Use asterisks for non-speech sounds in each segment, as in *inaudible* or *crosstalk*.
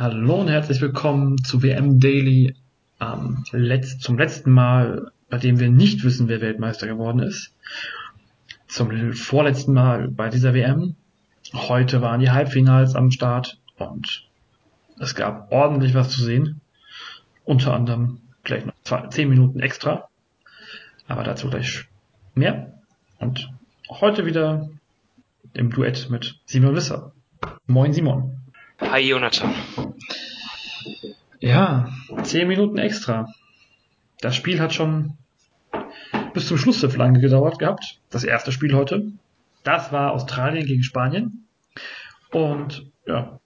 Hallo und herzlich willkommen zu WM Daily ähm, letzt, zum letzten Mal, bei dem wir nicht wissen, wer Weltmeister geworden ist. Zum vorletzten Mal bei dieser WM. Heute waren die Halbfinals am Start und es gab ordentlich was zu sehen. Unter anderem gleich noch zwei, zehn Minuten extra. Aber dazu gleich mehr. Und heute wieder im Duett mit Simon Wisser. Moin Simon. Hi Jonathan. Ja, zehn Minuten extra. Das Spiel hat schon bis zum Schluss so lange gedauert gehabt. Das erste Spiel heute. Das war Australien gegen Spanien. Und ja,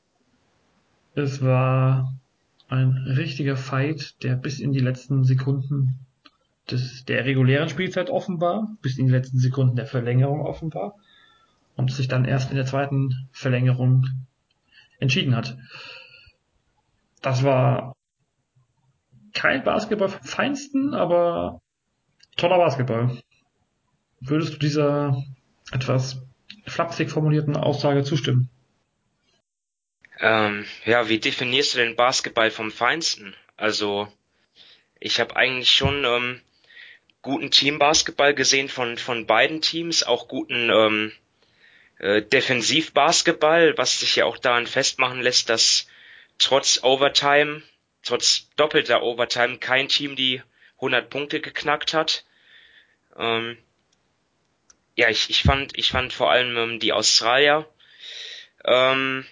es war ein richtiger Fight, der bis in die letzten Sekunden des, der regulären Spielzeit offen war, bis in die letzten Sekunden der Verlängerung offen war und sich dann erst in der zweiten Verlängerung entschieden hat. Das war kein Basketball vom Feinsten, aber toller Basketball. Würdest du dieser etwas flapsig formulierten Aussage zustimmen? Ähm, ja, wie definierst du den Basketball vom Feinsten? Also, ich habe eigentlich schon ähm, guten Teambasketball gesehen von von beiden Teams, auch guten ähm, äh, Defensivbasketball, was sich ja auch daran festmachen lässt, dass trotz Overtime, trotz doppelter Overtime kein Team die 100 Punkte geknackt hat. Ähm, ja, ich, ich fand, ich fand vor allem ähm, die Australier ähm,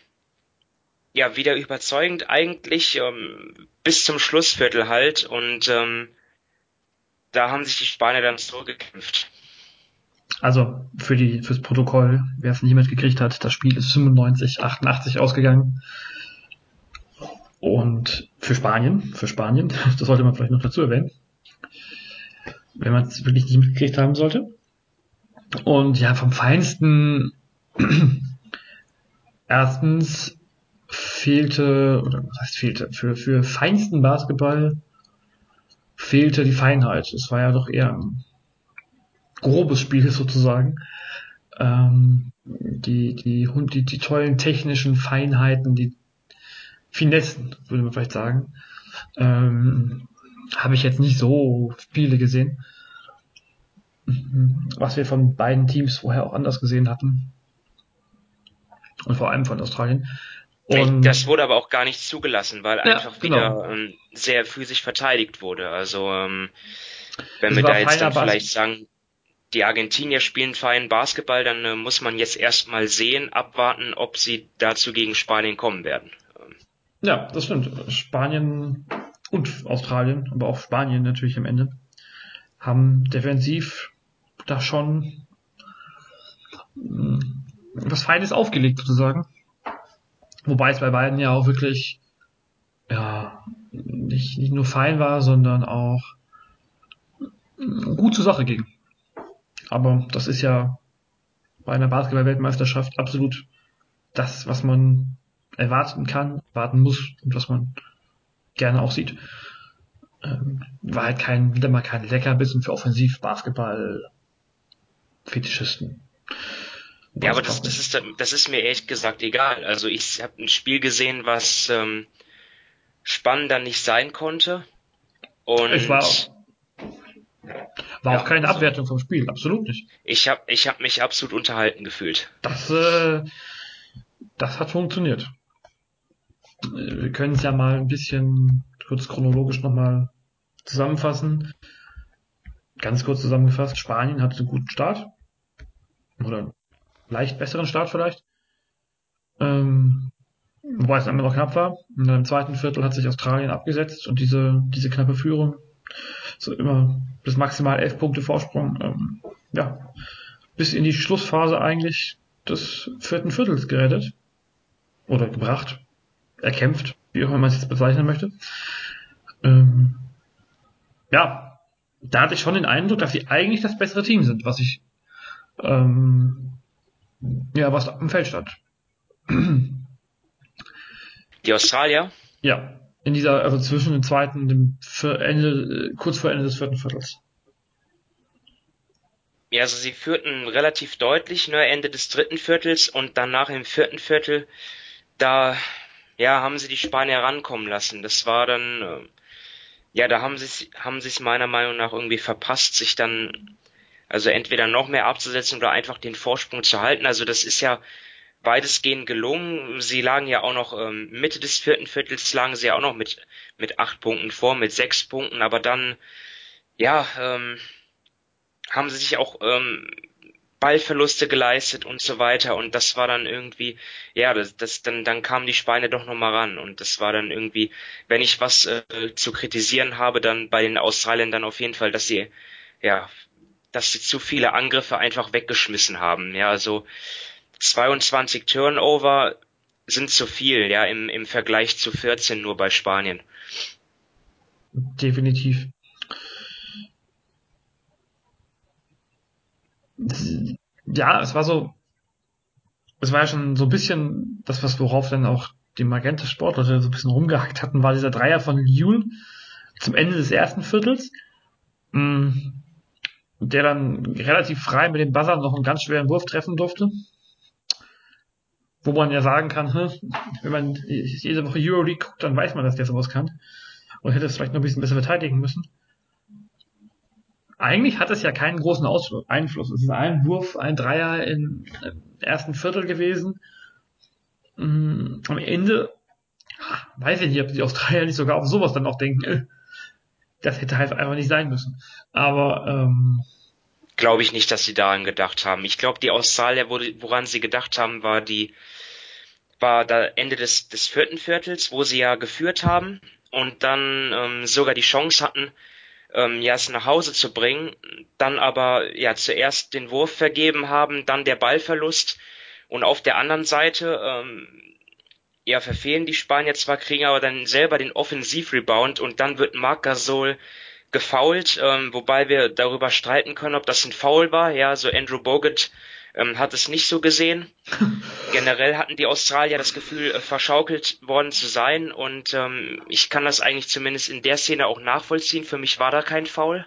ja wieder überzeugend eigentlich ähm, bis zum Schlussviertel halt und ähm, da haben sich die Spanier dann zurückgekämpft. Also für die fürs Protokoll, wer es nicht mitgekriegt hat, das Spiel ist 95, 88 ausgegangen. Und für Spanien, für Spanien, *laughs* das sollte man vielleicht noch dazu erwähnen, wenn man es wirklich nicht mitgekriegt haben sollte. Und ja, vom Feinsten, *clears throat* erstens fehlte, oder was heißt fehlte, für, für feinsten Basketball fehlte die Feinheit. Es war ja doch eher ein grobes Spiel sozusagen. Ähm, die, die, die, die tollen technischen Feinheiten, die Finessen, würde man vielleicht sagen, ähm, habe ich jetzt nicht so viele gesehen. Was wir von beiden Teams vorher auch anders gesehen hatten. Und vor allem von Australien. Und das wurde aber auch gar nicht zugelassen, weil ja, einfach genau. wieder ähm, sehr physisch verteidigt wurde. Also ähm, wenn wir da jetzt dann vielleicht sagen, die Argentinier spielen feinen Basketball, dann äh, muss man jetzt erstmal sehen, abwarten, ob sie dazu gegen Spanien kommen werden. Ja, das stimmt. Spanien und Australien, aber auch Spanien natürlich am Ende, haben defensiv da schon hm, was Feines aufgelegt sozusagen. Wobei es bei beiden ja auch wirklich ja nicht, nicht nur fein war, sondern auch gut zur Sache ging. Aber das ist ja bei einer Basketball-Weltmeisterschaft absolut das, was man erwarten kann, warten muss und was man gerne auch sieht. Ähm, war halt kein, wieder mal kein Leckerbissen für Offensiv-Basketball-Fetischisten. Ja, aber das, das, ist, das ist mir ehrlich gesagt egal. Also ich habe ein Spiel gesehen, was ähm, spannender nicht sein konnte. Und ich war war ja, auch keine also, Abwertung vom Spiel, absolut nicht. Ich habe ich hab mich absolut unterhalten gefühlt. Das, äh, das hat funktioniert. Wir können es ja mal ein bisschen kurz chronologisch nochmal zusammenfassen. Ganz kurz zusammengefasst, Spanien hatte einen guten Start. Oder einen leicht besseren Start vielleicht. Ähm, wobei es einmal noch knapp war. Und dann im zweiten Viertel hat sich Australien abgesetzt und diese, diese knappe Führung so immer bis maximal elf Punkte Vorsprung, ähm, ja, bis in die Schlussphase eigentlich des vierten Viertels gerettet oder gebracht, erkämpft, wie auch immer man es jetzt bezeichnen möchte. Ähm, ja, da hatte ich schon den Eindruck, dass sie eigentlich das bessere Team sind, was ich ähm, ja, was am Feld stand. Die Australier? Ja, in dieser, also zwischen dem zweiten und dem Ende, kurz vor Ende des vierten Viertels. Ja, also sie führten relativ deutlich nur Ende des dritten Viertels und danach im vierten Viertel, da ja, haben sie die Spanier rankommen lassen. Das war dann, äh, ja, da haben sie haben sie es meiner Meinung nach irgendwie verpasst, sich dann also entweder noch mehr abzusetzen oder einfach den Vorsprung zu halten. Also das ist ja weitestgehend gelungen. Sie lagen ja auch noch ähm, Mitte des vierten Viertels lagen sie ja auch noch mit mit acht Punkten vor, mit sechs Punkten, aber dann ja ähm, haben sie sich auch ähm, Ballverluste geleistet und so weiter. Und das war dann irgendwie ja das, das dann dann kamen die Spanier doch noch mal ran. Und das war dann irgendwie wenn ich was äh, zu kritisieren habe dann bei den Australiern dann auf jeden Fall dass sie ja dass sie zu viele Angriffe einfach weggeschmissen haben. Ja also 22 Turnover sind zu viel, ja, im, im Vergleich zu 14 nur bei Spanien. Definitiv. Ja, es war so, es war ja schon so ein bisschen das, was worauf dann auch die Magenta Sportleute so ein bisschen rumgehackt hatten, war dieser Dreier von Jule zum Ende des ersten Viertels, mm, der dann relativ frei mit dem Buzzer noch einen ganz schweren Wurf treffen durfte wo man ja sagen kann, hm, wenn man jede Woche Euroleague guckt, dann weiß man, dass der sowas kann und hätte es vielleicht noch ein bisschen besser verteidigen müssen. Eigentlich hat es ja keinen großen Einfluss. Es ist ein Wurf, ein Dreier im ersten Viertel gewesen. Hm, am Ende weiß ich nicht, ob die Australier nicht sogar auf sowas dann auch denken, äh, das hätte halt einfach nicht sein müssen. Aber ähm, glaube ich nicht, dass sie daran gedacht haben. Ich glaube, die Australier, woran sie gedacht haben, war die war da Ende des, des vierten Viertels, wo sie ja geführt haben und dann ähm, sogar die Chance hatten, ähm, ja, es nach Hause zu bringen, dann aber ja zuerst den Wurf vergeben haben, dann der Ballverlust und auf der anderen Seite ähm, ja verfehlen die Spanier zwar, kriegen aber dann selber den Offensivrebound und dann wird Marc Gasol gefoult, ähm, wobei wir darüber streiten können, ob das ein Foul war. Ja, so Andrew Bogut ähm, hat es nicht so gesehen. *laughs* Generell hatten die Australier das Gefühl, äh, verschaukelt worden zu sein und ähm, ich kann das eigentlich zumindest in der Szene auch nachvollziehen. Für mich war da kein Foul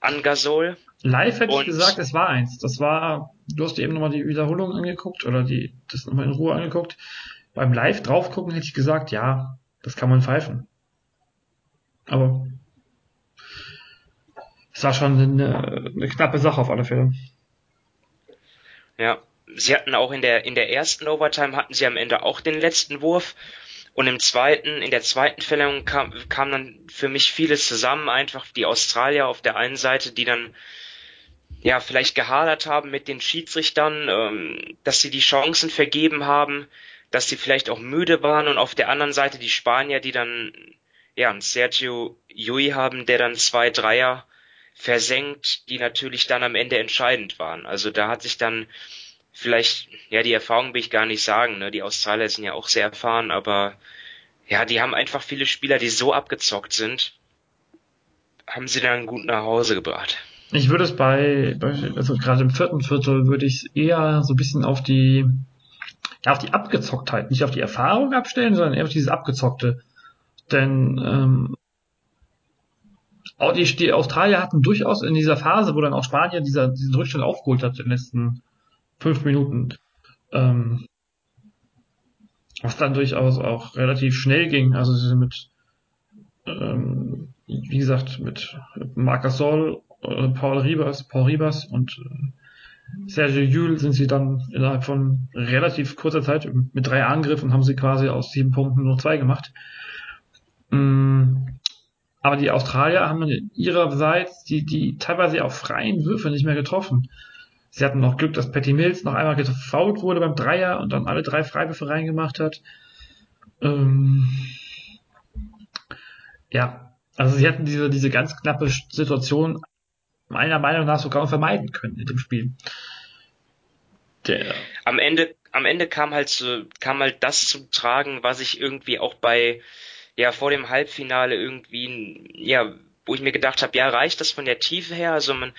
an Gasol. Live hätte und, ich gesagt, es war eins. Das war, du hast dir eben nochmal die Wiederholung angeguckt oder die, das nochmal in Ruhe angeguckt. Beim Live draufgucken hätte ich gesagt, ja, das kann man pfeifen. Aber es war schon eine, eine knappe Sache auf alle Fälle. Ja, sie hatten auch in der in der ersten Overtime hatten sie am Ende auch den letzten Wurf. Und im zweiten in der zweiten Verlängerung kam, kam dann für mich vieles zusammen. Einfach die Australier auf der einen Seite die dann ja vielleicht gehadert haben mit den Schiedsrichtern ähm, dass sie die Chancen vergeben haben dass sie vielleicht auch müde waren. Und auf der anderen Seite die Spanier die dann ja Sergio Yui haben der dann zwei Dreier versenkt, die natürlich dann am Ende entscheidend waren. Also da hat sich dann vielleicht, ja, die Erfahrung will ich gar nicht sagen, ne? Die Australier sind ja auch sehr erfahren, aber ja, die haben einfach viele Spieler, die so abgezockt sind, haben sie dann gut nach Hause gebracht. Ich würde es bei, also gerade im vierten Viertel würde ich es eher so ein bisschen auf die, ja, auf die Abgezocktheit, nicht auf die Erfahrung abstellen, sondern eher auf dieses Abgezockte. Denn ähm, auch die, die Australier hatten durchaus in dieser Phase, wo dann auch Spanien dieser, diesen Rückstand aufgeholt hat in den letzten fünf Minuten, ähm, was dann durchaus auch relativ schnell ging. Also sie sind mit, ähm, wie gesagt, mit Marc Gasol, äh, Paul Ribas, Paul Ribas und äh, Sergio Jul sind sie dann innerhalb von relativ kurzer Zeit mit drei Angriffen haben sie quasi aus sieben Punkten nur zwei gemacht. Ähm, aber die Australier haben ihrerseits die, die teilweise auch freien Würfe nicht mehr getroffen. Sie hatten noch Glück, dass Patty Mills noch einmal gefault wurde beim Dreier und dann alle drei Freiwürfe reingemacht hat. Ähm ja, also sie hätten diese, diese ganz knappe Situation meiner Meinung nach sogar vermeiden können in dem Spiel. Der am Ende, am Ende kam halt kam halt das zum Tragen, was ich irgendwie auch bei ja vor dem Halbfinale irgendwie, ja, wo ich mir gedacht habe, ja, reicht das von der Tiefe her? Also man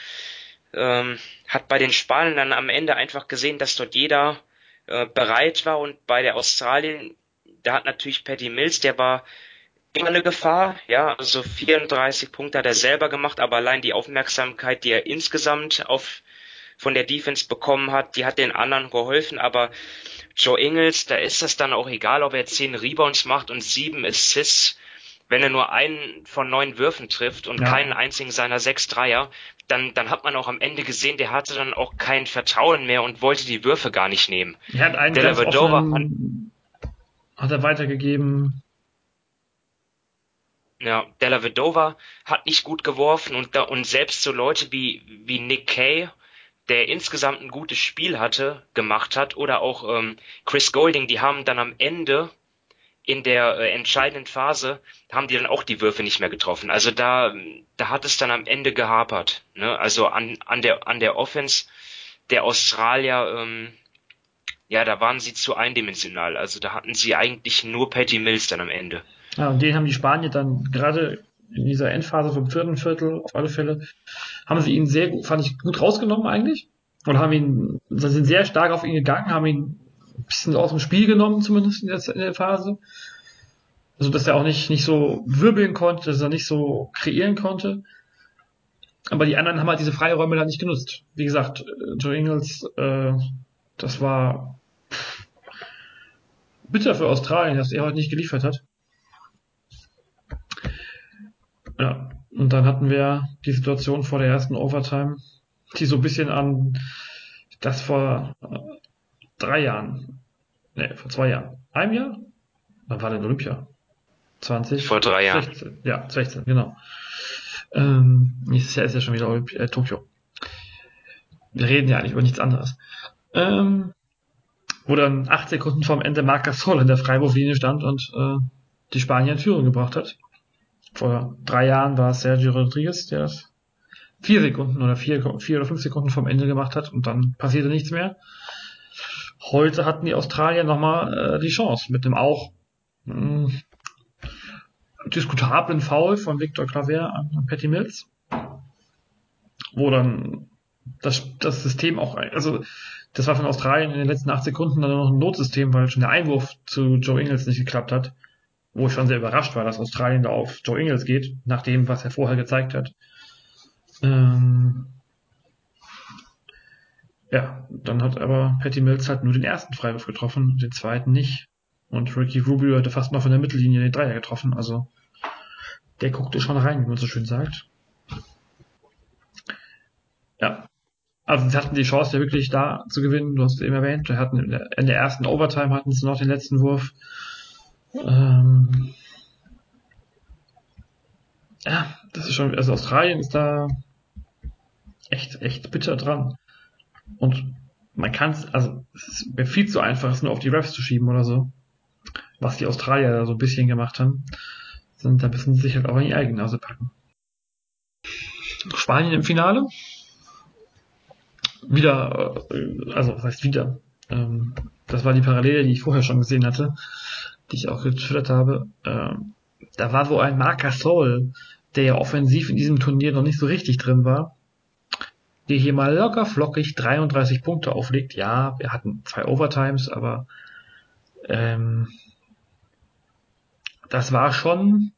ähm, hat bei den Spaniern dann am Ende einfach gesehen, dass dort jeder äh, bereit war und bei der Australien, da hat natürlich Patty Mills, der war immer eine Gefahr, ja, also 34 Punkte hat er selber gemacht, aber allein die Aufmerksamkeit, die er insgesamt auf von der Defense bekommen hat, die hat den anderen geholfen, aber Joe Ingles, da ist es dann auch egal, ob er zehn Rebounds macht und sieben Assists, wenn er nur einen von neun Würfen trifft und ja. keinen einzigen seiner sechs Dreier, dann, dann hat man auch am Ende gesehen, der hatte dann auch kein Vertrauen mehr und wollte die Würfe gar nicht nehmen. Er hat einen der ganz offen, hat er weitergegeben. Ja, Della Vedova hat nicht gut geworfen und, da, und selbst so Leute wie, wie Nick Kay, der insgesamt ein gutes Spiel hatte, gemacht hat, oder auch ähm, Chris Golding, die haben dann am Ende in der äh, entscheidenden Phase haben die dann auch die Würfe nicht mehr getroffen. Also da, da hat es dann am Ende gehapert. Ne? Also an, an der an der Offense der Australier, ähm, ja, da waren sie zu eindimensional. Also da hatten sie eigentlich nur Patty Mills dann am Ende. Ja, und den haben die Spanier dann gerade in dieser Endphase vom vierten Viertel auf alle Fälle, haben sie ihn sehr, fand ich, gut rausgenommen eigentlich. Und haben ihn, sind sehr stark auf ihn gegangen, haben ihn ein bisschen aus dem Spiel genommen, zumindest in der, in der Phase. Also, dass er auch nicht, nicht so wirbeln konnte, dass er nicht so kreieren konnte. Aber die anderen haben halt diese Freiräume da nicht genutzt. Wie gesagt, äh, Joe Ingles, äh, das war bitter für Australien, dass er heute nicht geliefert hat. Ja, und dann hatten wir die Situation vor der ersten Overtime, die so ein bisschen an das vor äh, drei Jahren, ne, vor zwei Jahren, einem Jahr? Wann war denn Olympia? 20? Vor drei Jahren. 16, ja, 16, genau. Ähm, nächstes Jahr ist ja schon wieder Olympia, äh, Tokio. Wir reden ja eigentlich über nichts anderes. Ähm, wo dann acht Sekunden vorm Ende Marc Gasol in der Freiwurflinie stand und äh, die Spanier in Führung gebracht hat. Vor drei Jahren war es Sergio Rodriguez, der das vier Sekunden oder vier, vier oder fünf Sekunden vom Ende gemacht hat und dann passierte nichts mehr. Heute hatten die Australier nochmal äh, die Chance mit dem auch mh, hm, diskutablen Foul von Victor Claver an Patty Mills, wo dann das, das System auch, also das war von Australien in den letzten acht Sekunden dann noch ein Notsystem, weil schon der Einwurf zu Joe Ingles nicht geklappt hat, wo ich schon sehr überrascht war, dass Australien da auf Joe Ingles geht, nach dem, was er vorher gezeigt hat. Ähm, ja, dann hat aber Patty Mills halt nur den ersten Freiwurf getroffen, den zweiten nicht. Und Ricky Rubio hatte fast noch von der Mittellinie den Dreier getroffen. Also der guckte schon rein, wie man so schön sagt. Ja. Also sie hatten die Chance ja wirklich da zu gewinnen. Du hast es eben erwähnt. Wir hatten in der, in der ersten Overtime hatten sie noch den letzten Wurf. Ähm ja, das ist schon, also Australien ist da echt, echt bitter dran. Und man kann es, also es wäre viel zu einfach, es nur auf die Refs zu schieben oder so. Was die Australier da so ein bisschen gemacht haben. Sind, da müssen sie sich halt auch in die eigene Nase packen. Spanien im Finale. Wieder, äh, also was heißt wieder? Ähm, das war die Parallele, die ich vorher schon gesehen hatte, die ich auch getwittert habe. Ähm, da war so ein Marc Soul, der ja offensiv in diesem Turnier noch nicht so richtig drin war, der hier mal locker flockig 33 Punkte auflegt. Ja, wir hatten zwei Overtimes, aber ähm, das war schon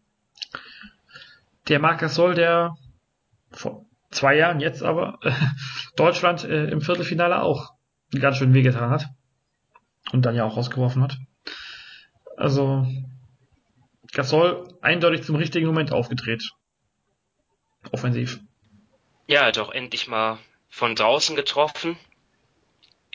der Marc Soll, der vor zwei Jahren jetzt aber äh, *laughs* Deutschland äh, im Viertelfinale auch ganz schön wehgetan hat und dann ja auch rausgeworfen hat. Also Gasol eindeutig zum richtigen Moment aufgedreht. Offensiv. Ja, er auch endlich mal von draußen getroffen.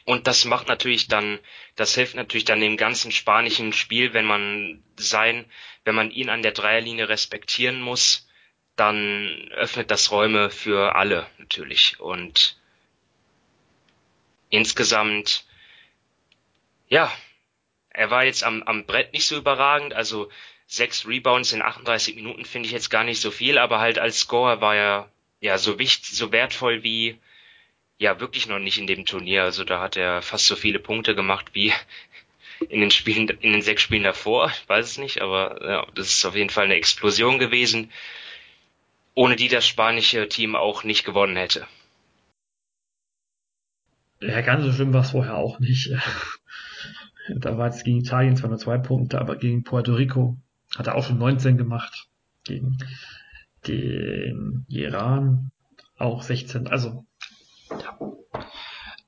Und das macht natürlich dann, das hilft natürlich dann dem ganzen spanischen Spiel, wenn man sein, wenn man ihn an der Dreierlinie respektieren muss, dann öffnet das Räume für alle natürlich. Und insgesamt, ja, er war jetzt am, am Brett nicht so überragend, also sechs Rebounds in 38 Minuten finde ich jetzt gar nicht so viel, aber halt als Scorer war er ja so wichtig, so wertvoll wie ja wirklich noch nicht in dem Turnier. Also da hat er fast so viele Punkte gemacht wie *laughs* in den Spielen, in den sechs Spielen davor. Ich weiß es nicht, aber ja, das ist auf jeden Fall eine Explosion gewesen, ohne die das spanische Team auch nicht gewonnen hätte. Ja, ganz so schlimm war es vorher auch nicht. Da war es gegen Italien zwar nur zwei Punkte, aber gegen Puerto Rico hat er auch schon 19 gemacht. Gegen den Iran auch 16. Also, ja.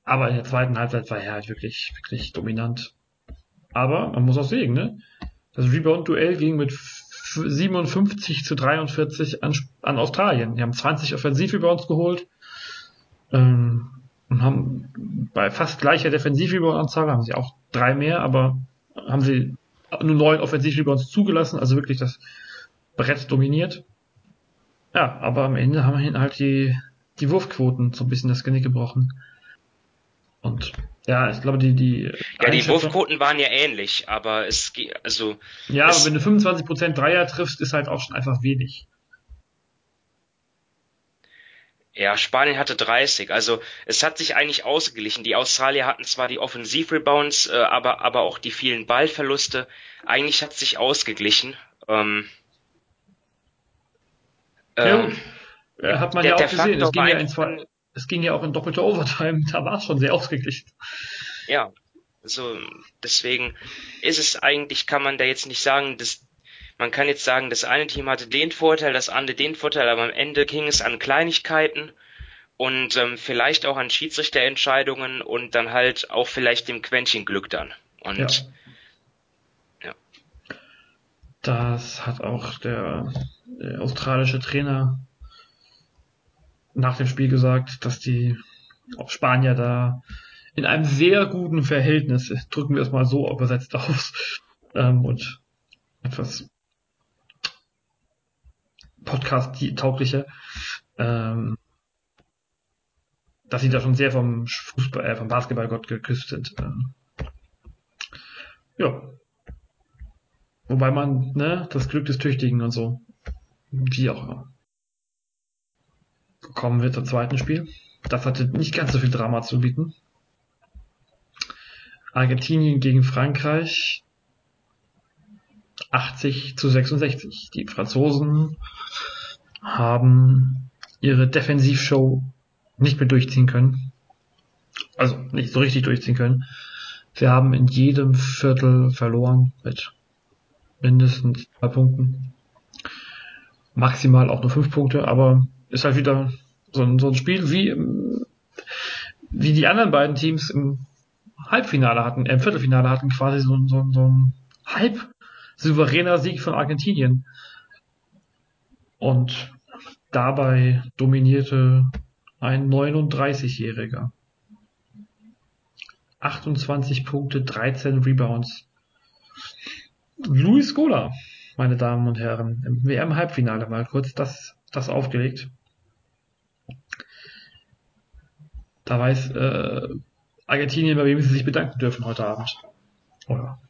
Aber in der zweiten Halbzeit war er halt wirklich, wirklich dominant. Aber man muss auch sehen, ne? Das Rebound-Duell ging mit 57 zu 43 an, an Australien. Die haben 20 Offensiv-Rebounds geholt ähm, und haben bei fast gleicher Defensiv-Rebound-Anzahl, haben sie auch drei mehr, aber haben sie nur neun Offensiv-Rebounds zugelassen, also wirklich das Brett dominiert. Ja, aber am Ende haben wir halt die, die Wurfquoten so ein bisschen das Genick gebrochen. Und ja, ich glaube, die, die. Ja, die Wurfquoten waren ja ähnlich, aber es, also. Ja, aber wenn du 25% Dreier triffst, ist halt auch schon einfach wenig. Ja, Spanien hatte 30. Also es hat sich eigentlich ausgeglichen. Die Australier hatten zwar die Offensivrebounds, äh, aber, aber auch die vielen Ballverluste. Eigentlich hat es sich ausgeglichen. Ähm, ja, ähm, hat man der, ja auch gesehen. Es ging ja, in zwei, es ging ja auch in doppelter Overtime. Da war es schon sehr ausgeglichen. Ja, so deswegen ist es eigentlich, kann man da jetzt nicht sagen, dass man kann jetzt sagen, das eine Team hatte den Vorteil, das andere den Vorteil, aber am Ende ging es an Kleinigkeiten und ähm, vielleicht auch an Schiedsrichterentscheidungen und dann halt auch vielleicht dem Quäntchen Glück dann. Und ja. ja. Das hat auch der, der australische Trainer nach dem Spiel gesagt, dass die Spanier da in einem sehr guten Verhältnis, drücken wir es mal so übersetzt aus, ähm, und etwas Podcast-taugliche, ähm, dass sie da schon sehr vom Fußball, äh, vom Basketballgott geküsst sind. Ähm, ja. Wobei man, ne, das Glück des Tüchtigen und so, wie auch immer. Kommen wir zum zweiten Spiel. Das hatte nicht ganz so viel Drama zu bieten. Argentinien gegen Frankreich. 80 zu 66. Die Franzosen haben ihre Defensivshow nicht mehr durchziehen können. Also nicht so richtig durchziehen können. Sie haben in jedem Viertel verloren mit mindestens zwei Punkten. Maximal auch nur fünf Punkte, aber ist halt wieder so ein, so ein Spiel wie, wie die anderen beiden Teams im Halbfinale hatten, äh, im Viertelfinale hatten quasi so, so, so ein halb souveräner Sieg von Argentinien. Und dabei dominierte ein 39-Jähriger. 28 Punkte, 13 Rebounds. Luis Gola, meine Damen und Herren, im WM-Halbfinale mal kurz das, das aufgelegt. Da weiß äh, Argentinien, bei wem sie sich bedanken dürfen heute Abend. Oder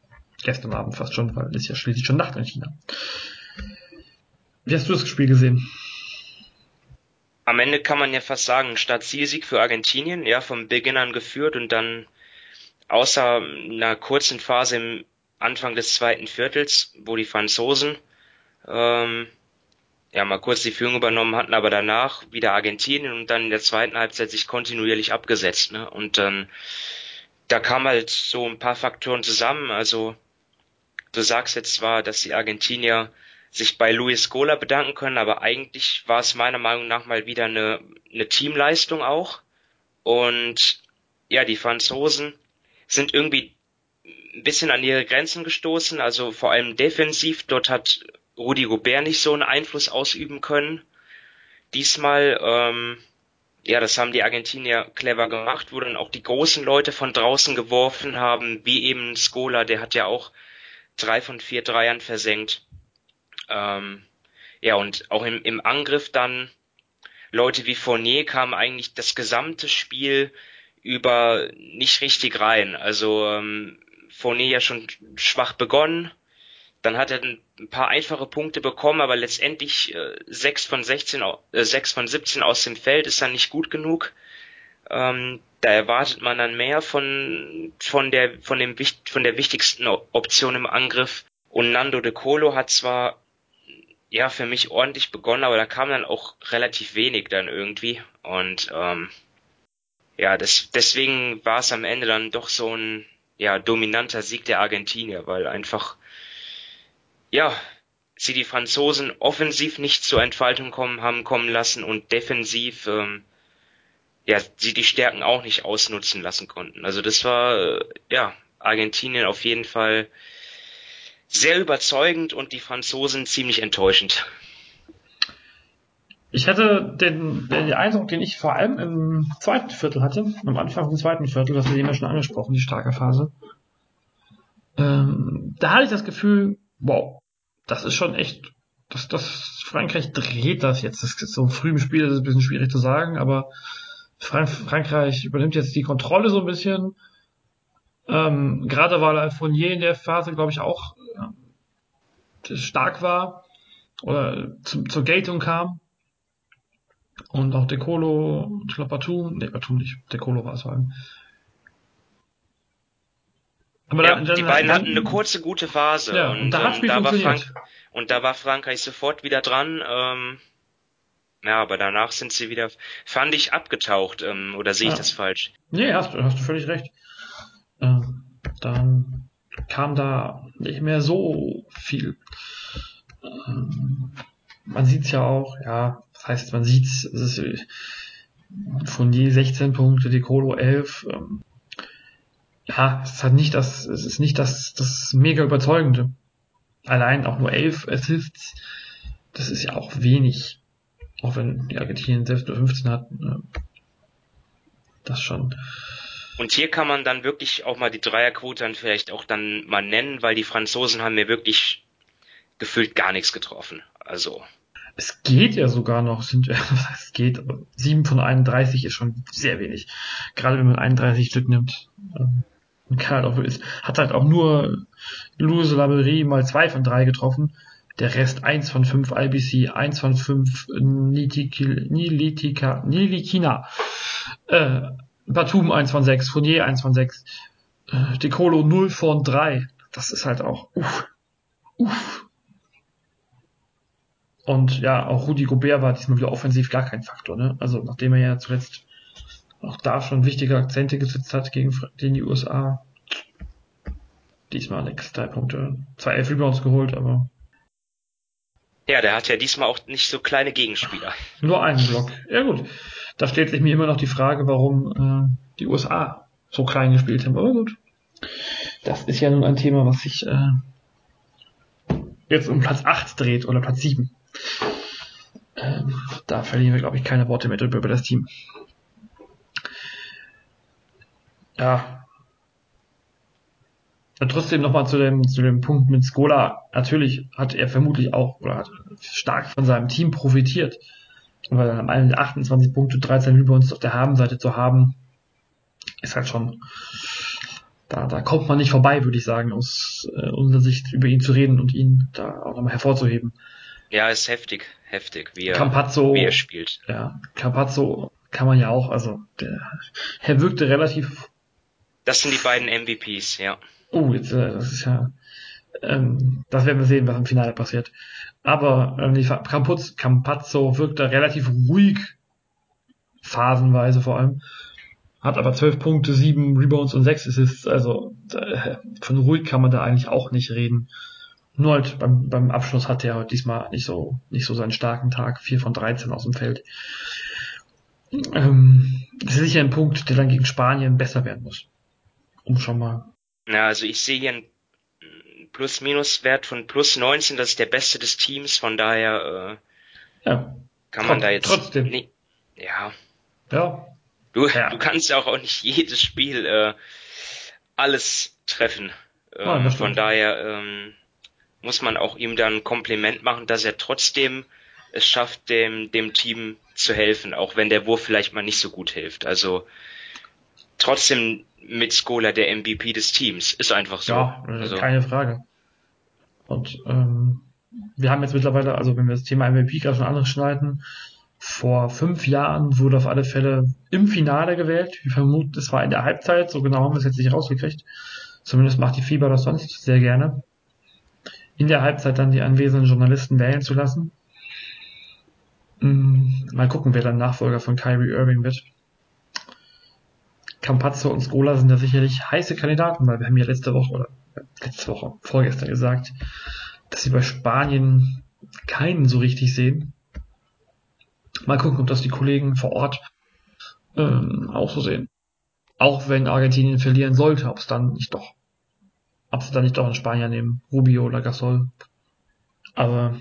gestern Abend fast schon, weil es ja schließlich schon Nacht in China. Wie hast du das Spiel gesehen? Am Ende kann man ja fast sagen, Start-Zielsieg für Argentinien, ja, vom Beginn an geführt und dann außer einer kurzen Phase im Anfang des zweiten Viertels, wo die Franzosen ähm, ja mal kurz die Führung übernommen hatten, aber danach wieder Argentinien und dann in der zweiten Halbzeit sich kontinuierlich abgesetzt. Ne? Und dann da kam halt so ein paar Faktoren zusammen. Also du sagst jetzt zwar, dass die Argentinier sich bei Luis Gola bedanken können, aber eigentlich war es meiner Meinung nach mal wieder eine, eine Teamleistung auch. Und ja, die Franzosen sind irgendwie ein bisschen an ihre Grenzen gestoßen, also vor allem defensiv. Dort hat Rudi Gobert nicht so einen Einfluss ausüben können. Diesmal, ähm, ja, das haben die Argentinier clever gemacht, wo dann auch die großen Leute von draußen geworfen haben, wie eben Skola, der hat ja auch drei von vier Dreiern versenkt. Ähm, ja, und auch im, im Angriff dann Leute wie Fournier kamen eigentlich das gesamte Spiel über nicht richtig rein. Also ähm, Fournier ja schon schwach begonnen, dann hat er ein paar einfache Punkte bekommen, aber letztendlich äh, 6 von 16, äh, 6 von 17 aus dem Feld ist dann nicht gut genug. Ähm, da erwartet man dann mehr von von der von dem von der wichtigsten Option im Angriff. Und Nando de Colo hat zwar ja, für mich ordentlich begonnen, aber da kam dann auch relativ wenig dann irgendwie. Und ähm, ja, das, deswegen war es am Ende dann doch so ein ja, dominanter Sieg der Argentinier, weil einfach ja, sie die Franzosen offensiv nicht zur Entfaltung kommen haben kommen lassen und defensiv ähm, ja, sie die Stärken auch nicht ausnutzen lassen konnten. Also das war, äh, ja, Argentinien auf jeden Fall sehr überzeugend und die Franzosen ziemlich enttäuschend. Ich hatte den, den Eindruck, den ich vor allem im zweiten Viertel hatte, am Anfang des zweiten Viertel, das wir eben schon angesprochen, die starke Phase. Ähm, da hatte ich das Gefühl, wow, das ist schon echt, das, das Frankreich dreht das jetzt. Das ist so früh im Spiel, das ist ein bisschen schwierig zu sagen, aber Frank Frankreich übernimmt jetzt die Kontrolle so ein bisschen. Ähm, gerade weil Fournier in der Phase, glaube ich, auch äh, stark war oder zu, zur Geltung kam. Und auch Decolo, ich glaube Batum, nee, Batum nicht, Decolo war es vor allem. Aber ja, dann, die beiden hatten eine kurze, gute Phase. Ja, und, und da, ähm, da war Frank und da war Frankreich sofort wieder dran. Ähm, ja, aber danach sind sie wieder, fand ich, abgetaucht. Ähm, oder sehe ich ja. das falsch? Nee, hast, hast du völlig recht. Ähm, dann kam da nicht mehr so viel. Ähm, man sieht's ja auch, ja, das heißt, man sieht's, es ist von je 16 Punkte, die Colo 11. Ähm, ja, es ist halt nicht das, es ist nicht das, das mega überzeugende. Allein auch nur 11 Assists, das ist ja auch wenig. Auch wenn die Argentinien selbst nur 15 hatten. Ne? Das schon. Und hier kann man dann wirklich auch mal die Dreierquote dann vielleicht auch dann mal nennen, weil die Franzosen haben mir wirklich gefühlt gar nichts getroffen. Also. Es geht ja sogar noch, sind, *laughs* es geht, 7 von 31 ist schon sehr wenig. Gerade wenn man 31 Stück nimmt. Ähm, kann halt auch, ist, hat halt auch nur Louis Laberie mal 2 von 3 getroffen. Der Rest 1 von 5 IBC, 1 von 5 Nilitika, Nilikina. Äh, Batum 1 von 6, Fournier 1 von 6, äh, Decolo 0 von 3. Das ist halt auch, uff, uff. Und ja, auch Rudi Gobert war diesmal wieder offensiv gar kein Faktor, ne? Also, nachdem er ja zuletzt auch da schon wichtige Akzente gesetzt hat gegen, die USA. Diesmal nix, drei Punkte. Zwei elf Rebounds geholt, aber. Ja, der hat ja diesmal auch nicht so kleine Gegenspieler. *laughs* Nur einen Block. Ja gut. Da stellt sich mir immer noch die Frage, warum äh, die USA so klein gespielt haben. Aber gut. Das ist ja nun ein Thema, was sich äh, jetzt um Platz 8 dreht oder Platz 7. Ähm, da verlieren wir, glaube ich, keine Worte mehr drüber über das Team. Ja. Und trotzdem nochmal zu dem, zu dem Punkt mit Skola. Natürlich hat er vermutlich auch oder hat stark von seinem Team profitiert. Weil dann am Ende 28 Punkte, 13 Rebounds auf der Habenseite zu haben, ist halt schon, da, da kommt man nicht vorbei, würde ich sagen, aus äh, unserer Sicht über ihn zu reden und ihn da auch nochmal hervorzuheben. Ja, ist heftig, heftig, wie er, Campazzo, wie er spielt. Ja, Campazzo kann man ja auch, also der, er wirkte relativ. Das sind die beiden MVPs, ja. Oh, jetzt, äh, das ist ja, ähm, das werden wir sehen, was im Finale passiert. Aber ähm, die Campuz, Campazzo wirkte relativ ruhig, phasenweise vor allem. Hat aber zwölf Punkte, sieben Rebounds und sechs Assists. Also äh, von ruhig kann man da eigentlich auch nicht reden. Nur halt beim, beim Abschluss hat er halt diesmal nicht so, nicht so seinen starken Tag. Vier von 13 aus dem Feld. Ähm, das ist sicher ein Punkt, der dann gegen Spanien besser werden muss. Um schon mal. Ja, also ich sehe hier einen Plus-Minus-Wert von plus 19, das ist der beste des Teams, von daher äh, ja. kann man da jetzt. Trotzdem. Nee, ja. Ja. Du, ja. du kannst ja auch nicht jedes Spiel äh, alles treffen. Ähm, Nein, von daher ähm, muss man auch ihm dann ein Kompliment machen, dass er trotzdem es schafft, dem, dem Team zu helfen, auch wenn der Wurf vielleicht mal nicht so gut hilft. Also trotzdem mit Skola der MVP des Teams. Ist einfach so. Ja, also. keine Frage. Und ähm, wir haben jetzt mittlerweile, also wenn wir das Thema MVP gerade schon anschneiden, vor fünf Jahren wurde auf alle Fälle im Finale gewählt. Wir vermuten, es war in der Halbzeit, so genau haben wir es jetzt nicht rausgekriegt. Zumindest macht die Fieber das sonst sehr gerne. In der Halbzeit dann die anwesenden Journalisten wählen zu lassen. Hm, mal gucken, wer dann Nachfolger von Kyrie Irving wird. Campazzo und Skola sind da sicherlich heiße Kandidaten, weil wir haben ja letzte Woche oder letzte Woche, vorgestern gesagt, dass sie bei Spanien keinen so richtig sehen. Mal gucken, ob das die Kollegen vor Ort ähm, auch so sehen. Auch wenn Argentinien verlieren sollte, ob es dann nicht doch, ob sie dann nicht doch einen Spanier nehmen, Rubio oder Gasol. Aber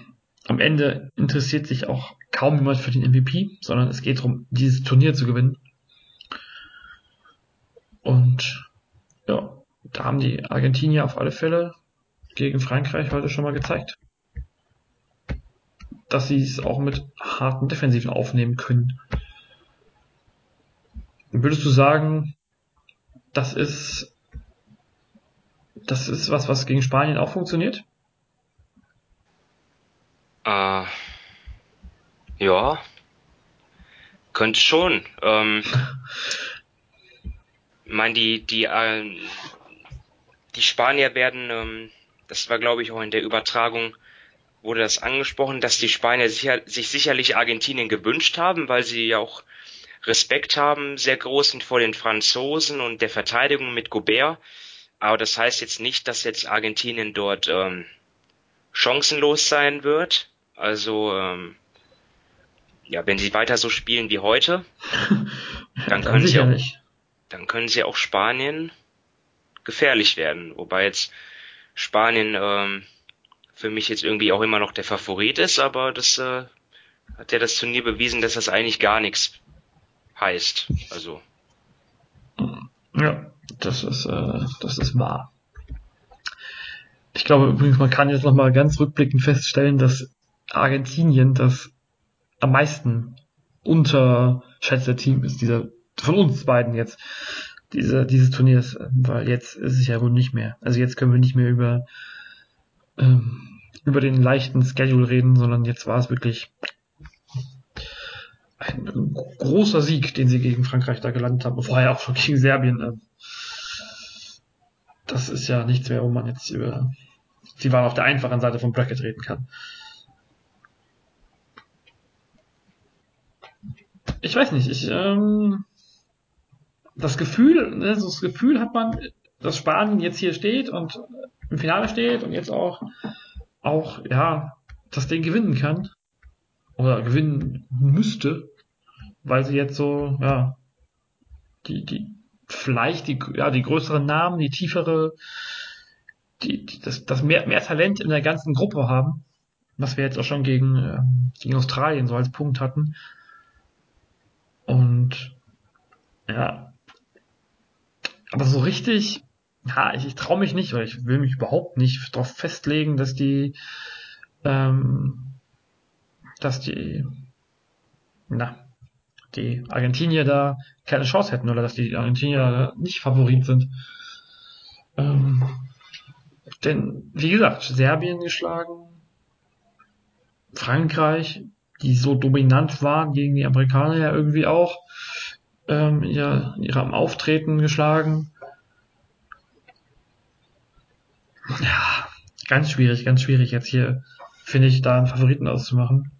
am Ende interessiert sich auch kaum jemand für den MVP, sondern es geht darum, dieses Turnier zu gewinnen. Und ja, da haben die Argentinier auf alle Fälle gegen Frankreich heute schon mal gezeigt, dass sie es auch mit harten Defensiven aufnehmen können. Würdest du sagen, das ist, das ist was, was gegen Spanien auch funktioniert? Äh, ja, könnte schon. Ähm, *laughs* ich meine, die, die, äh, die Spanier werden, ähm, das war glaube ich auch in der Übertragung, wurde das angesprochen, dass die Spanier sicher, sich sicherlich Argentinien gewünscht haben, weil sie ja auch Respekt haben, sehr großen vor den Franzosen und der Verteidigung mit Gobert. Aber das heißt jetzt nicht, dass jetzt Argentinien dort ähm, chancenlos sein wird. Also ähm, ja, wenn sie weiter so spielen wie heute, *laughs* dann können sie auch, dann können sie auch Spanien gefährlich werden. Wobei jetzt Spanien ähm, für mich jetzt irgendwie auch immer noch der Favorit ist, aber das äh, hat ja das Turnier bewiesen, dass das eigentlich gar nichts heißt. Also. Ja, das ist, äh, das ist wahr. Ich glaube übrigens, man kann jetzt nochmal ganz rückblickend feststellen, dass Argentinien das am meisten unterschätzte Team ist, dieser, von uns beiden jetzt, diese, dieses Turniers, weil jetzt ist es ja wohl nicht mehr. Also jetzt können wir nicht mehr über, ähm, über den leichten Schedule reden, sondern jetzt war es wirklich ein großer Sieg, den sie gegen Frankreich da gelandet haben, vorher auch schon gegen Serbien. Ähm, das ist ja nichts mehr, wo man jetzt über, sie waren auf der einfachen Seite vom Bracket reden kann. Ich weiß nicht, ich, ähm, das Gefühl, ne, das Gefühl hat man, dass Spanien jetzt hier steht und im Finale steht und jetzt auch, auch, ja, das Ding gewinnen kann oder gewinnen müsste, weil sie jetzt so, ja, die, die, vielleicht die, ja, die größeren Namen, die tiefere, die, die das, das mehr, mehr Talent in der ganzen Gruppe haben, was wir jetzt auch schon gegen, äh, gegen Australien so als Punkt hatten. Und ja, aber so richtig, ja, ich, ich traue mich nicht, weil ich will mich überhaupt nicht darauf festlegen, dass die ähm, dass die, na, die Argentinier da keine Chance hätten oder dass die Argentinier nicht Favorit sind. Ähm, denn, wie gesagt, Serbien geschlagen, Frankreich, die so dominant waren gegen die Amerikaner ja irgendwie auch, ähm, ihr, in ihrem Auftreten geschlagen. Ja, ganz schwierig, ganz schwierig jetzt hier, finde ich, da einen Favoriten auszumachen.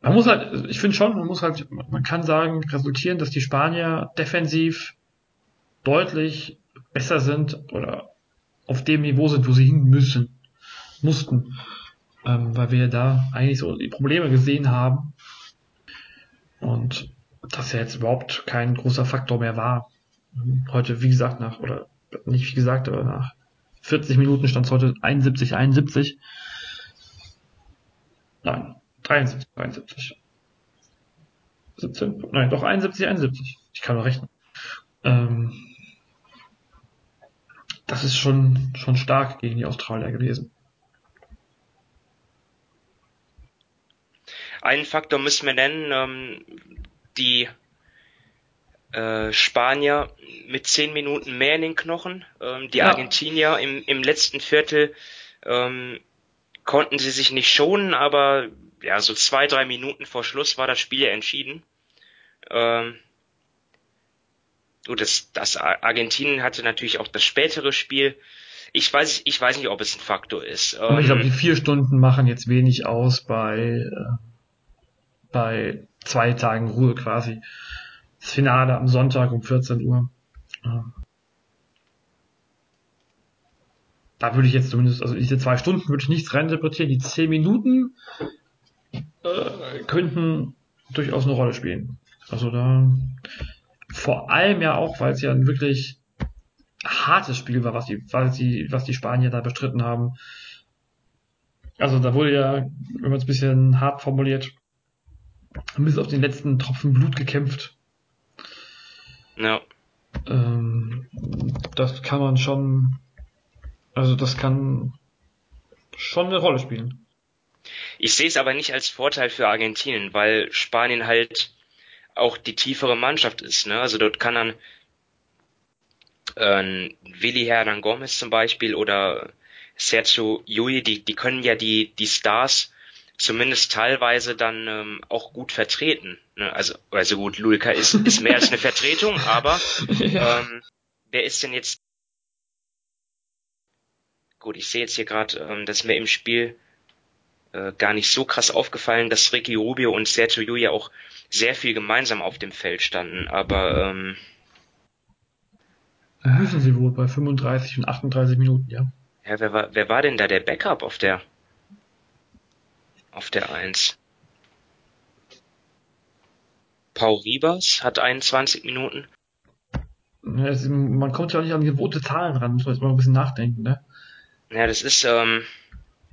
Man muss halt, ich finde schon, man muss halt, man kann sagen, resultieren, dass die Spanier defensiv deutlich besser sind oder auf dem Niveau sind, wo sie hin müssen, mussten, ähm, weil wir da eigentlich so die Probleme gesehen haben und das ja jetzt überhaupt kein großer Faktor mehr war. Heute, wie gesagt, nach, oder nicht wie gesagt, aber nach 40 Minuten stand es heute 71, 71. Nein, 73, 73. 17, nein, doch 71, 71. Ich kann nur rechnen. Ähm, das ist schon, schon stark gegen die Australier gewesen. Einen Faktor müssen wir nennen, ähm, die äh, Spanier mit zehn Minuten mehr in den Knochen. Ähm, die ja. Argentinier im, im letzten Viertel ähm, konnten sie sich nicht schonen, aber ja, so zwei, drei Minuten vor Schluss war das Spiel ja entschieden. Ähm, gut, das, das Argentinien hatte natürlich auch das spätere Spiel. Ich weiß, ich weiß nicht, ob es ein Faktor ist. Aber ich glaube, ähm, die vier Stunden machen jetzt wenig aus bei, äh, bei zwei Tagen Ruhe quasi. Das Finale am Sonntag um 14 Uhr. Da würde ich jetzt zumindest, also diese zwei Stunden würde ich nichts reininterpretieren. Die zehn Minuten äh, könnten durchaus eine Rolle spielen. Also da vor allem ja auch, weil es ja ein wirklich hartes Spiel war, was die, was die, was die Spanier da bestritten haben. Also da wurde ja, wenn man es ein bisschen hart formuliert, bis auf den letzten Tropfen Blut gekämpft. Ja. Ähm, das kann man schon, also das kann schon eine Rolle spielen. Ich sehe es aber nicht als Vorteil für Argentinien, weil Spanien halt auch die tiefere Mannschaft ist. Ne? Also dort kann dann äh, Willi Hernan Gomez zum Beispiel oder Sergio Yui, die, die können ja die, die Stars zumindest teilweise dann ähm, auch gut vertreten. Ne? Also, also gut, Lulka ist, ist mehr als eine Vertretung, *laughs* aber ja. ähm, wer ist denn jetzt gut, ich sehe jetzt hier gerade, ähm, dass mir im Spiel äh, gar nicht so krass aufgefallen, dass Ricky Rubio und Sergio ja auch sehr viel gemeinsam auf dem Feld standen, aber ähm, Müssen sie wohl bei 35 und 38 Minuten, ja. Ja, wer war, wer war denn da der Backup auf der auf der 1? Paul Ribas hat 21 Minuten. Man kommt ja auch nicht an gewohnte Zahlen ran, muss man jetzt mal ein bisschen nachdenken, ne? Ja, das ist, ähm,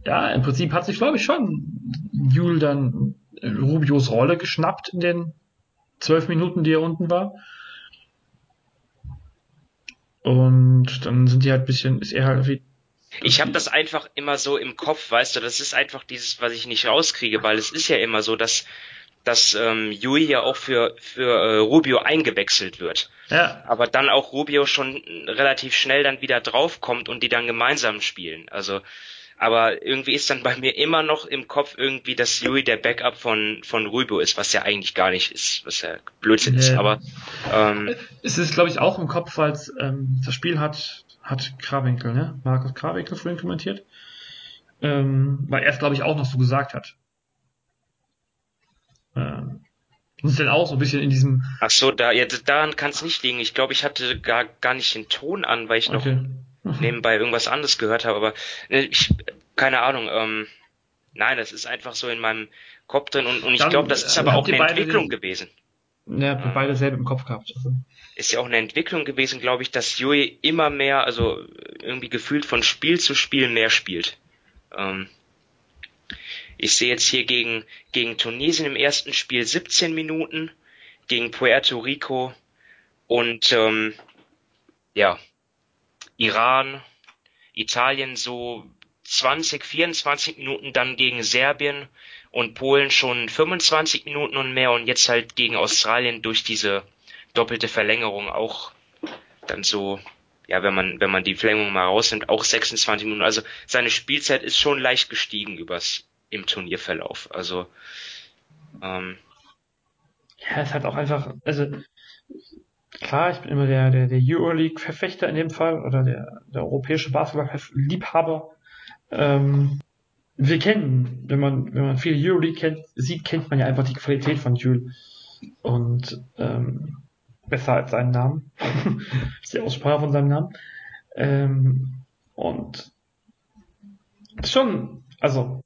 Ja, im Prinzip hat sich, glaube ich, schon Jule dann Rubios Rolle geschnappt in den zwölf Minuten, die er unten war. Und dann sind die halt ein bisschen, ist er halt wie. Ich habe das einfach immer so im Kopf, weißt du, das ist einfach dieses, was ich nicht rauskriege, weil es ist ja immer so, dass dass ähm, Yui ja auch für für äh, Rubio eingewechselt wird. Ja. Aber dann auch Rubio schon relativ schnell dann wieder draufkommt und die dann gemeinsam spielen. Also aber irgendwie ist dann bei mir immer noch im Kopf irgendwie, dass Yui der Backup von, von Rubio ist, was ja eigentlich gar nicht ist, was ja Blödsinn ist, aber ähm, es ist, glaube ich, auch im Kopf, weil ähm, das Spiel hat, hat Krawinkel, ne? Markus Krawinkel vorhin kommentiert. Ähm, weil er es, glaube ich, auch noch so gesagt hat. Ähm, und ist dann auch so ein bisschen in diesem. Ach so, da, ja, daran kann es nicht liegen. Ich glaube, ich hatte gar, gar nicht den Ton an, weil ich noch Okay. *laughs* nebenbei irgendwas anderes gehört habe, aber äh, ich, keine Ahnung, ähm, nein, das ist einfach so in meinem Kopf drin und, und ich glaube, das ist äh, aber habt auch eine Entwicklung den- gewesen. Ja, wir beide selber im Kopf gehabt. Also. Ist ja auch eine Entwicklung gewesen, glaube ich, dass Yui immer mehr, also irgendwie gefühlt von Spiel zu Spiel mehr spielt. Ähm, ich sehe jetzt hier gegen, gegen Tunesien im ersten Spiel 17 Minuten, gegen Puerto Rico und ähm, ja, Iran, Italien so 20, 24 Minuten, dann gegen Serbien und Polen schon 25 Minuten und mehr und jetzt halt gegen Australien durch diese doppelte Verlängerung auch dann so, ja, wenn man, wenn man die Verlängerung mal rausnimmt, auch 26 Minuten. Also seine Spielzeit ist schon leicht gestiegen übers im Turnierverlauf. Also ähm, Ja, es hat auch einfach, also klar, ich bin immer der, der, der Euroleague-Verfechter in dem Fall oder der, der europäische Basketball-Liebhaber. Ähm, wir kennen, wenn man, wenn man viel Euroleague kennt, sieht, kennt man ja einfach die Qualität von Jules. Und ähm, besser als seinen Namen. *laughs* die Aussprache von seinem Namen. Ähm, und schon, also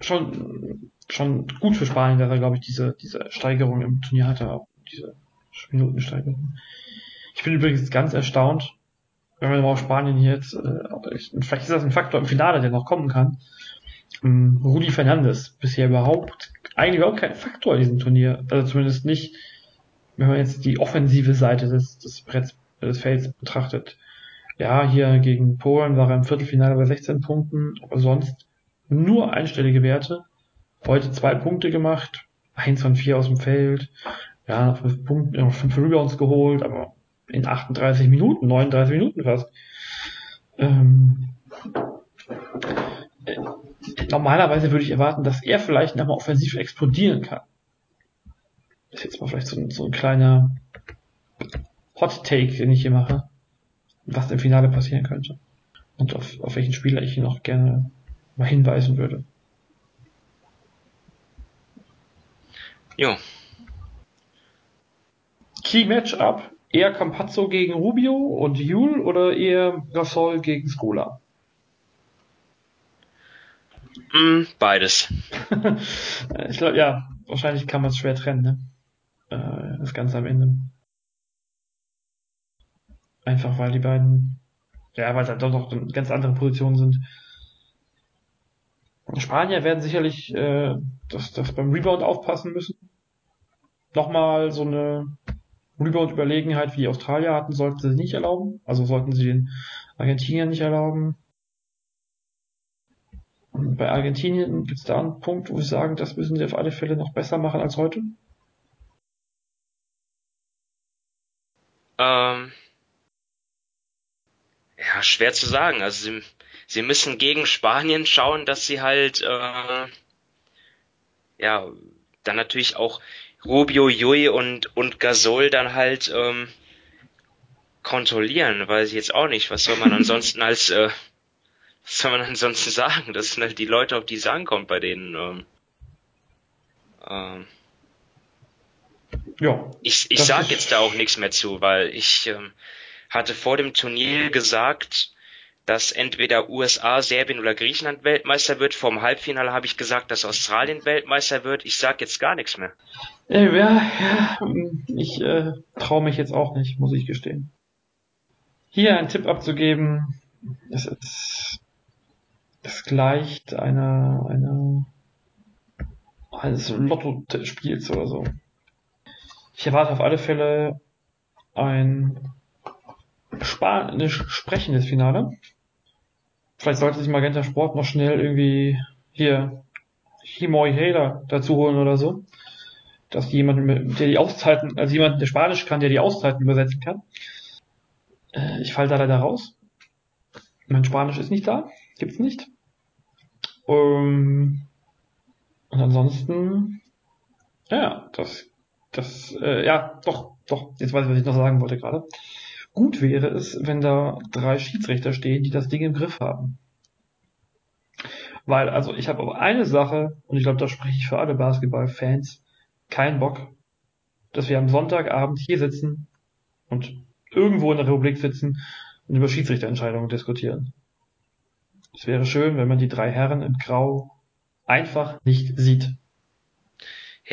schon schon gut für Spanien, dass er, glaube ich, diese, diese Steigerung im Turnier hatte, auch diese Minutensteigerung. Ich bin übrigens ganz erstaunt, wenn man auf Spanien hier jetzt, äh, ich, vielleicht ist das ein Faktor im Finale, der noch kommen kann. Ähm, Rudi Fernandes, bisher überhaupt, eigentlich überhaupt kein Faktor in diesem Turnier. Also zumindest nicht, wenn man jetzt die offensive Seite des, des Bretts, des Felds betrachtet. Ja, hier gegen Polen war er im Viertelfinale bei 16 Punkten, aber sonst nur einstellige Werte. Heute zwei Punkte gemacht, eins von vier aus dem Feld, ja, noch fünf Punkte, noch fünf Rebounds geholt, aber in 38 Minuten, 39 Minuten fast. Ähm, äh, normalerweise würde ich erwarten, dass er vielleicht nochmal offensiv explodieren kann. Das ist jetzt mal vielleicht so ein, so ein kleiner Hot Take, den ich hier mache, was im Finale passieren könnte. Und auf, auf welchen Spieler ich noch gerne mal hinweisen würde. jo, Key Matchup, eher Campazzo gegen Rubio und Yule oder eher Gasol gegen Scola? mm, beides. *laughs* ich glaube, ja, wahrscheinlich kann man es schwer trennen, ne? Äh, das Ganze am Ende. Einfach weil die beiden, ja, weil es doch noch ganz anderen Positionen sind. Spanier werden sicherlich äh, das, das beim Rebound aufpassen müssen. Nochmal so eine Rebound-Überlegenheit wie die Australier hatten, sollten sie nicht erlauben. Also sollten sie den Argentiniern nicht erlauben. Bei Argentinien gibt es da einen Punkt, wo sie sagen, das müssen sie auf alle Fälle noch besser machen als heute? Ähm, ja, schwer zu sagen. Also sie, sie müssen gegen Spanien schauen, dass sie halt äh, ja dann natürlich auch Rubio, Jui und und Gasol dann halt ähm, kontrollieren, weiß ich jetzt auch nicht. Was soll man *laughs* ansonsten als äh, was soll man ansonsten sagen? Das sind halt die Leute, auf die es ankommt bei denen. Ähm, ähm, ja. Ich, ich sag jetzt da auch nichts mehr zu, weil ich ähm, hatte vor dem Turnier gesagt, dass entweder USA, Serbien oder Griechenland Weltmeister wird. Vorm Halbfinale habe ich gesagt, dass Australien Weltmeister wird. Ich sag jetzt gar nichts mehr. Ja, ja ich äh, traue mich jetzt auch nicht, muss ich gestehen. Hier einen Tipp abzugeben, es, ist, es gleicht einer, einer eines Lotto-Spiels oder so. Ich erwarte auf alle Fälle ein spanisch sprechendes Finale. Vielleicht sollte sich Magenta Sport noch schnell irgendwie hier Himoy Hader dazu holen oder so. Dass jemand, der die Auszeiten, also jemand, der Spanisch kann, der die Auszeiten übersetzen kann. Äh, ich falle da leider raus. Mein Spanisch ist nicht da. Gibt's nicht. Um, und ansonsten, ja, das, das, äh, ja, doch, doch, jetzt weiß ich, was ich noch sagen wollte gerade. Gut wäre es, wenn da drei Schiedsrichter stehen, die das Ding im Griff haben. Weil, also ich habe aber eine Sache, und ich glaube, da spreche ich für alle Basketballfans, keinen Bock, dass wir am Sonntagabend hier sitzen und irgendwo in der Republik sitzen und über Schiedsrichterentscheidungen diskutieren. Es wäre schön, wenn man die drei Herren in Grau einfach nicht sieht.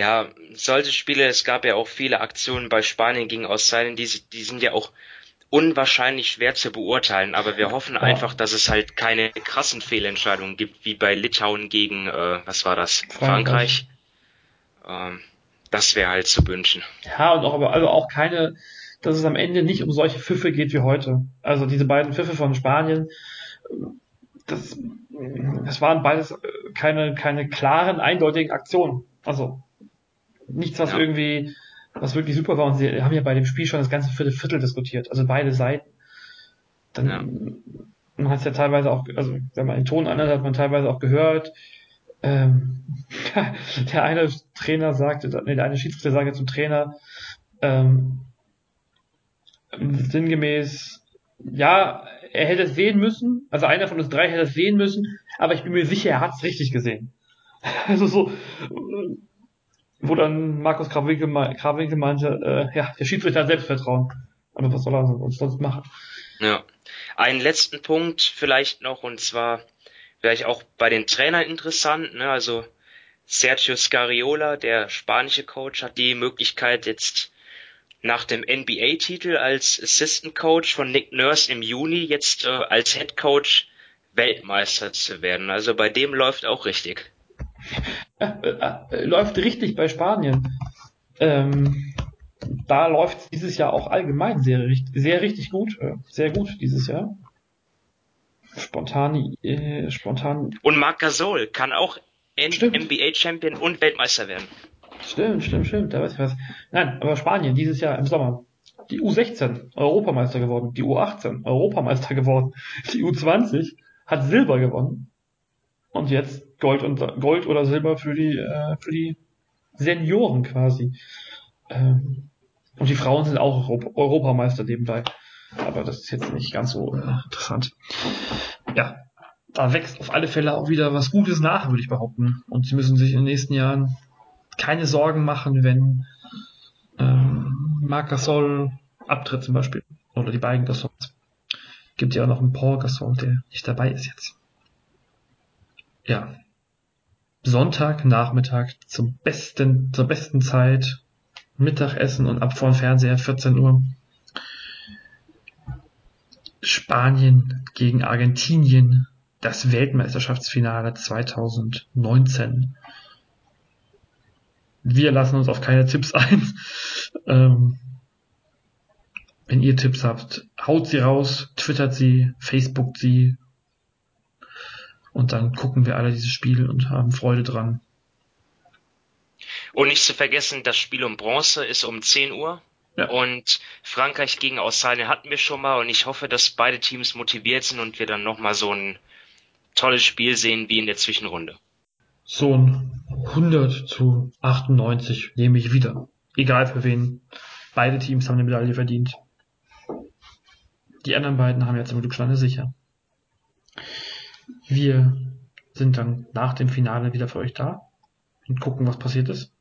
Ja, solche Spiele, es gab ja auch viele Aktionen bei Spanien gegen Australien, die, die sind ja auch unwahrscheinlich schwer zu beurteilen, aber wir hoffen ja. einfach, dass es halt keine krassen Fehlentscheidungen gibt, wie bei Litauen gegen, äh, was war das, Frankreich. Ähm, das wäre halt zu wünschen. Ja, und auch, aber also auch keine, dass es am Ende nicht um solche Pfiffe geht wie heute. Also diese beiden Pfiffe von Spanien, das, das waren beides keine, keine klaren, eindeutigen Aktionen. Also nichts, was ja. irgendwie was wirklich super war. Und sie haben ja bei dem Spiel schon das ganze vierte Viertel diskutiert, also beide Seiten. Dann, ja. man hat es ja teilweise auch, also wenn man den Ton anhört, hat man teilweise auch gehört, ähm, *laughs* der eine Trainer sagte, nee, der eine Schiedsrichter sagte zum Trainer, ähm, sinngemäß, ja, er hätte es sehen müssen, also einer von uns drei hätte es sehen müssen, aber ich bin mir sicher, er hat es richtig gesehen. *laughs* Also so, wo dann Markus Krawinkel, Krawinkel meinte, äh, ja, der Schiedsrichter hat Selbstvertrauen. Aber was soll er sonst machen? Ja. Einen letzten Punkt vielleicht noch, und zwar vielleicht auch bei den Trainern interessant, ne? Also Sergio Scariola, der spanische Coach, hat die Möglichkeit jetzt nach dem NBA-Titel als Assistant Coach von Nick Nurse im Juni jetzt äh, als Head Coach Weltmeister zu werden. Also bei dem läuft auch richtig. *laughs* Äh, läuft richtig bei Spanien. Ähm, da läuft es dieses Jahr auch allgemein sehr, sehr richtig gut. Äh, sehr gut dieses Jahr. Spontan, äh, spontan. Und Marc Gasol kann auch NBA-Champion und Weltmeister werden. Stimmt, stimmt, stimmt. Da weiß ich was. Nein, aber Spanien dieses Jahr im Sommer. Die U16 Europameister geworden. Die U18 Europameister geworden. Die U20 hat Silber gewonnen. Und jetzt Gold und Gold oder Silber für die äh, für die Senioren quasi. Ähm, und die Frauen sind auch Europameister nebenbei. Aber das ist jetzt nicht ganz so äh, interessant. Ja, da wächst auf alle Fälle auch wieder was Gutes nach, würde ich behaupten. Und sie müssen sich in den nächsten Jahren keine Sorgen machen, wenn ähm, Marc Gasol abtritt zum Beispiel. Oder die beiden Gasols. Gibt ja auch noch einen Paul Gasol, der nicht dabei ist jetzt. Ja, Sonntagnachmittag zum besten, zur besten Zeit Mittagessen und ab vor dem Fernseher 14 Uhr. Spanien gegen Argentinien, das Weltmeisterschaftsfinale 2019. Wir lassen uns auf keine Tipps *laughs* ein. Ähm, wenn ihr Tipps habt, haut sie raus, twittert sie, facebookt sie. Und dann gucken wir alle dieses Spiel und haben Freude dran. Und nicht zu vergessen, das Spiel um Bronze ist um 10 Uhr. Ja. Und Frankreich gegen Australien hatten wir schon mal und ich hoffe, dass beide Teams motiviert sind und wir dann nochmal so ein tolles Spiel sehen wie in der Zwischenrunde. So ein 100 zu 98 nehme ich wieder. Egal für wen. Beide Teams haben eine Medaille verdient. Die anderen beiden haben jetzt zum Glück schon eine sicher. Wir sind dann nach dem Finale wieder für euch da und gucken, was passiert ist.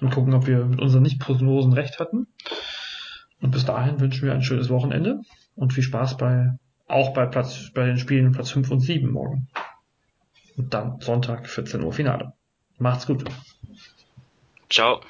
Und gucken, ob wir mit unseren Nicht-Prognosen recht hatten. Und bis dahin wünschen wir ein schönes Wochenende und viel Spaß bei, auch bei Platz, bei den Spielen Platz 5 und 7 morgen. Und dann Sonntag 14 Uhr Finale. Macht's gut. Ciao.